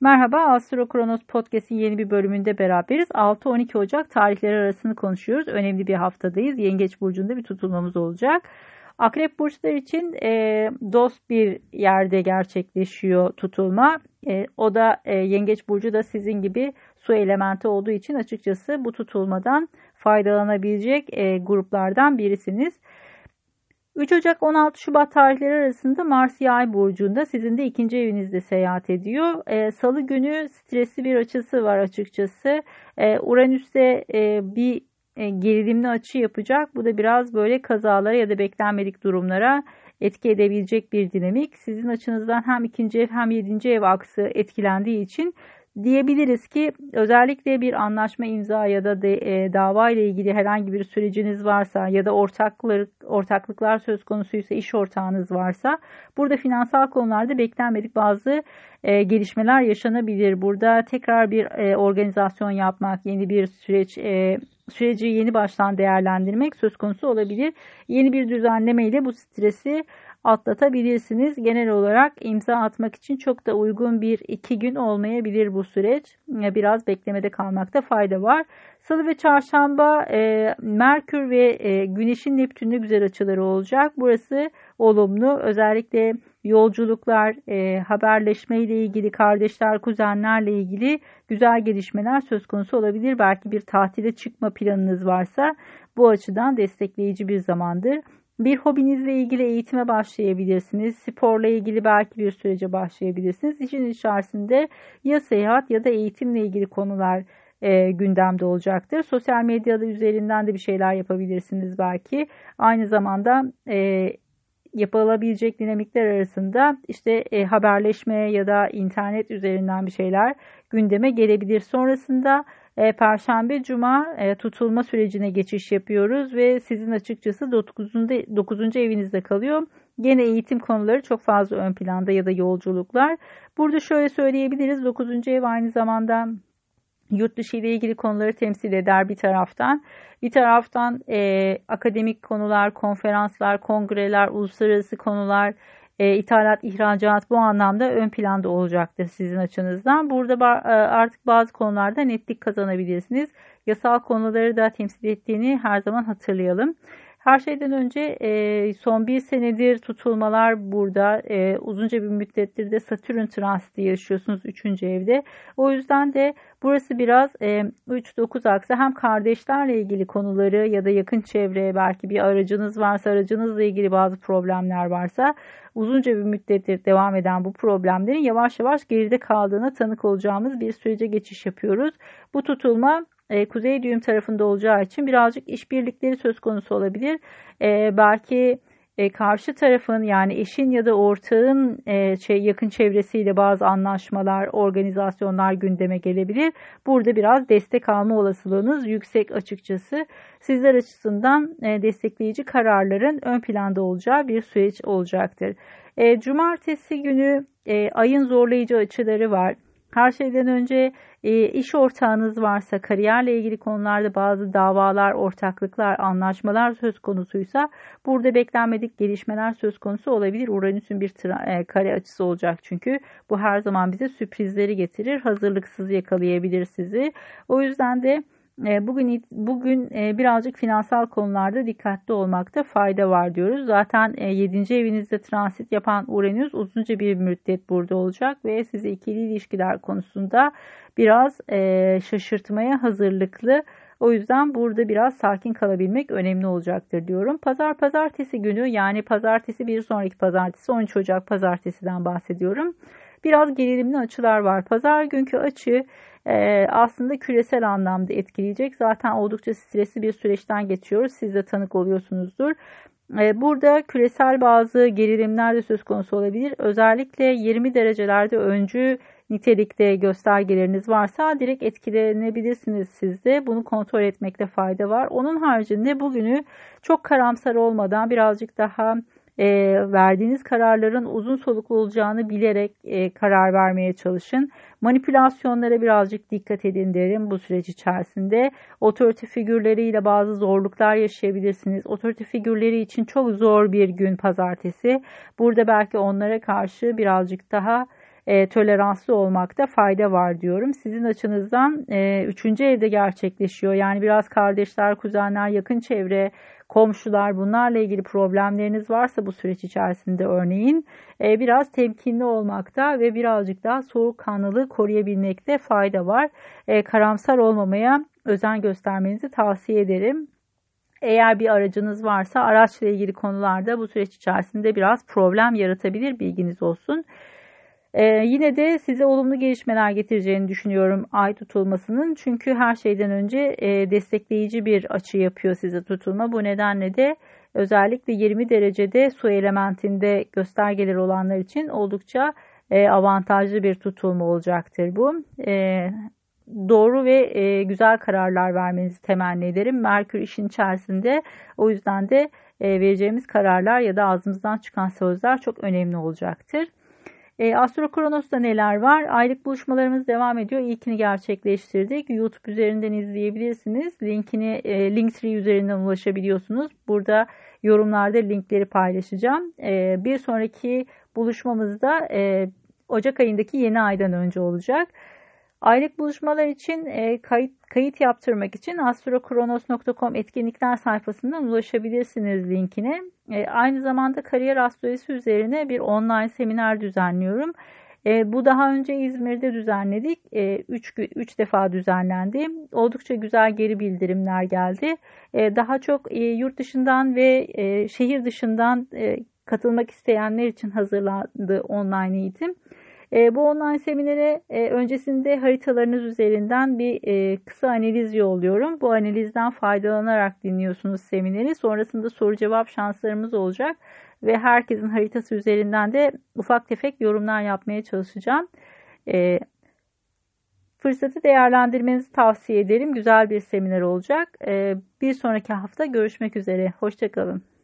Merhaba, Astro Kronos Podcast'in yeni bir bölümünde beraberiz. 6-12 Ocak tarihleri arasını konuşuyoruz. Önemli bir haftadayız. Yengeç Burcu'nda bir tutulmamız olacak. Akrep burçlar için e, dost bir yerde gerçekleşiyor tutulma. E, o da e, Yengeç Burcu da sizin gibi su elementi olduğu için açıkçası bu tutulmadan faydalanabilecek e, gruplardan birisiniz. 3 Ocak 16 Şubat tarihleri arasında Mars Yay burcunda sizin de ikinci evinizde seyahat ediyor. E, Salı günü stresli bir açısı var açıkçası. E, Uranüs'te e, bir e, gerilimli açı yapacak. Bu da biraz böyle kazalara ya da beklenmedik durumlara etki edebilecek bir dinamik. Sizin açınızdan hem ikinci ev hem yedinci ev aksı etkilendiği için diyebiliriz ki özellikle bir anlaşma imza ya da de, e, dava ile ilgili herhangi bir süreciniz varsa ya da ortaklık ortaklıklar söz konusuysa iş ortağınız varsa burada finansal konularda beklenmedik bazı e, gelişmeler yaşanabilir. Burada tekrar bir e, organizasyon yapmak, yeni bir süreç e, süreci yeni baştan değerlendirmek söz konusu olabilir. Yeni bir düzenleme ile bu stresi atlatabilirsiniz. Genel olarak imza atmak için çok da uygun bir iki gün olmayabilir bu süreç. Biraz beklemede kalmakta fayda var. Salı ve çarşamba e, Merkür ve e, Güneş'in Neptün'de güzel açıları olacak. Burası olumlu. Özellikle yolculuklar, e, haberleşme ile ilgili, kardeşler, kuzenlerle ilgili güzel gelişmeler söz konusu olabilir. Belki bir tatile çıkma planınız varsa bu açıdan destekleyici bir zamandır. Bir hobinizle ilgili eğitime başlayabilirsiniz. Sporla ilgili belki bir sürece başlayabilirsiniz. İşin içerisinde ya seyahat ya da eğitimle ilgili konular e, gündemde olacaktır. Sosyal medyada üzerinden de bir şeyler yapabilirsiniz belki. Aynı zamanda e, yapılabilecek dinamikler arasında işte e, haberleşme ya da internet üzerinden bir şeyler gündeme gelebilir. Sonrasında e, Perşembe, Cuma e, tutulma sürecine geçiş yapıyoruz ve sizin açıkçası 9. 9. evinizde kalıyor. Gene eğitim konuları çok fazla ön planda ya da yolculuklar. Burada şöyle söyleyebiliriz. 9. ev aynı zamanda yurt dışı ile ilgili konuları temsil eder bir taraftan. Bir taraftan e, akademik konular, konferanslar, kongreler, uluslararası konular, e, ithalat, ihracat bu anlamda ön planda olacaktır sizin açınızdan. Burada e, artık bazı konularda netlik kazanabilirsiniz. Yasal konuları da temsil ettiğini her zaman hatırlayalım. Her şeyden önce e, son bir senedir tutulmalar burada. E, uzunca bir müddettir de Satürn transiti yaşıyorsunuz 3. evde. O yüzden de burası biraz e, 3-9 aksı hem kardeşlerle ilgili konuları ya da yakın çevreye belki bir aracınız varsa aracınızla ilgili bazı problemler varsa uzunca bir müddettir devam eden bu problemlerin yavaş yavaş geride kaldığına tanık olacağımız bir sürece geçiş yapıyoruz. Bu tutulma e, kuzey düğüm tarafında olacağı için birazcık işbirlikleri söz konusu olabilir. E, belki e, karşı tarafın yani eşin ya da ortağın şey, yakın çevresiyle bazı anlaşmalar, organizasyonlar gündeme gelebilir. Burada biraz destek alma olasılığınız yüksek açıkçası. Sizler açısından e, destekleyici kararların ön planda olacağı bir süreç olacaktır. E, cumartesi günü ayın zorlayıcı açıları var. Her şeyden önce e, iş ortağınız varsa, kariyerle ilgili konularda bazı davalar, ortaklıklar, anlaşmalar söz konusuysa burada beklenmedik gelişmeler söz konusu olabilir. Uranüs'ün bir e, kare açısı olacak çünkü bu her zaman bize sürprizleri getirir. Hazırlıksız yakalayabilir sizi. O yüzden de bugün bugün e, birazcık finansal konularda dikkatli olmakta fayda var diyoruz. Zaten 7. E, evinizde transit yapan Uranüs uzunca bir müddet burada olacak ve sizi ikili ilişkiler konusunda biraz şaşırtmaya hazırlıklı. O yüzden burada biraz sakin kalabilmek önemli olacaktır diyorum. Pazar pazartesi günü yani pazartesi bir sonraki pazartesi 13 Ocak pazartesiden bahsediyorum. Biraz gerilimli açılar var. Pazar günkü açı e, aslında küresel anlamda etkileyecek. Zaten oldukça stresli bir süreçten geçiyoruz. Siz de tanık oluyorsunuzdur. E, burada küresel bazı gerilimler de söz konusu olabilir. Özellikle 20 derecelerde öncü nitelikte göstergeleriniz varsa direkt etkilenebilirsiniz siz de. Bunu kontrol etmekte fayda var. Onun haricinde bugünü çok karamsar olmadan birazcık daha e, verdiğiniz kararların uzun soluklu olacağını bilerek e, karar vermeye çalışın. Manipülasyonlara birazcık dikkat edin derim bu süreç içerisinde. Otorite figürleriyle bazı zorluklar yaşayabilirsiniz. Otorite figürleri için çok zor bir gün pazartesi. Burada belki onlara karşı birazcık daha e, toleranslı olmakta fayda var diyorum. Sizin açınızdan e, üçüncü evde gerçekleşiyor. Yani biraz kardeşler, kuzenler, yakın çevre, komşular bunlarla ilgili problemleriniz varsa bu süreç içerisinde örneğin e, biraz temkinli olmakta ve birazcık daha soğukkanlılığı koruyabilmekte fayda var. E, karamsar olmamaya özen göstermenizi tavsiye ederim. Eğer bir aracınız varsa araçla ilgili konularda bu süreç içerisinde biraz problem yaratabilir bilginiz olsun. Ee, yine de size olumlu gelişmeler getireceğini düşünüyorum ay tutulmasının. Çünkü her şeyden önce e, destekleyici bir açı yapıyor size tutulma. Bu nedenle de özellikle 20 derecede su elementinde göstergeler olanlar için oldukça e, avantajlı bir tutulma olacaktır bu. E, doğru ve e, güzel kararlar vermenizi temenni ederim. Merkür işin içerisinde o yüzden de e, vereceğimiz kararlar ya da ağzımızdan çıkan sözler çok önemli olacaktır. E, Astro Kronos'ta neler var? Aylık buluşmalarımız devam ediyor. İlkini gerçekleştirdik. YouTube üzerinden izleyebilirsiniz. Linkini e, Linktree üzerinden ulaşabiliyorsunuz. Burada yorumlarda linkleri paylaşacağım. E, bir sonraki buluşmamızda e, Ocak ayındaki yeni aydan önce olacak. Aylık buluşmalar için e, kayıt, kayıt yaptırmak için astrokronos.com etkinlikler sayfasından ulaşabilirsiniz linkine. E, aynı zamanda kariyer astrolojisi üzerine bir online seminer düzenliyorum. E, bu daha önce İzmir'de düzenledik. 3 e, üç defa düzenlendi. Oldukça güzel geri bildirimler geldi. E, daha çok e, yurt dışından ve e, şehir dışından e, katılmak isteyenler için hazırlandı online eğitim. E, bu online seminere e, öncesinde haritalarınız üzerinden bir e, kısa analiz yolluyorum. Bu analizden faydalanarak dinliyorsunuz semineri. Sonrasında soru cevap şanslarımız olacak ve herkesin haritası üzerinden de ufak tefek yorumlar yapmaya çalışacağım. E, fırsatı değerlendirmenizi tavsiye ederim. Güzel bir seminer olacak. E, bir sonraki hafta görüşmek üzere. Hoşçakalın.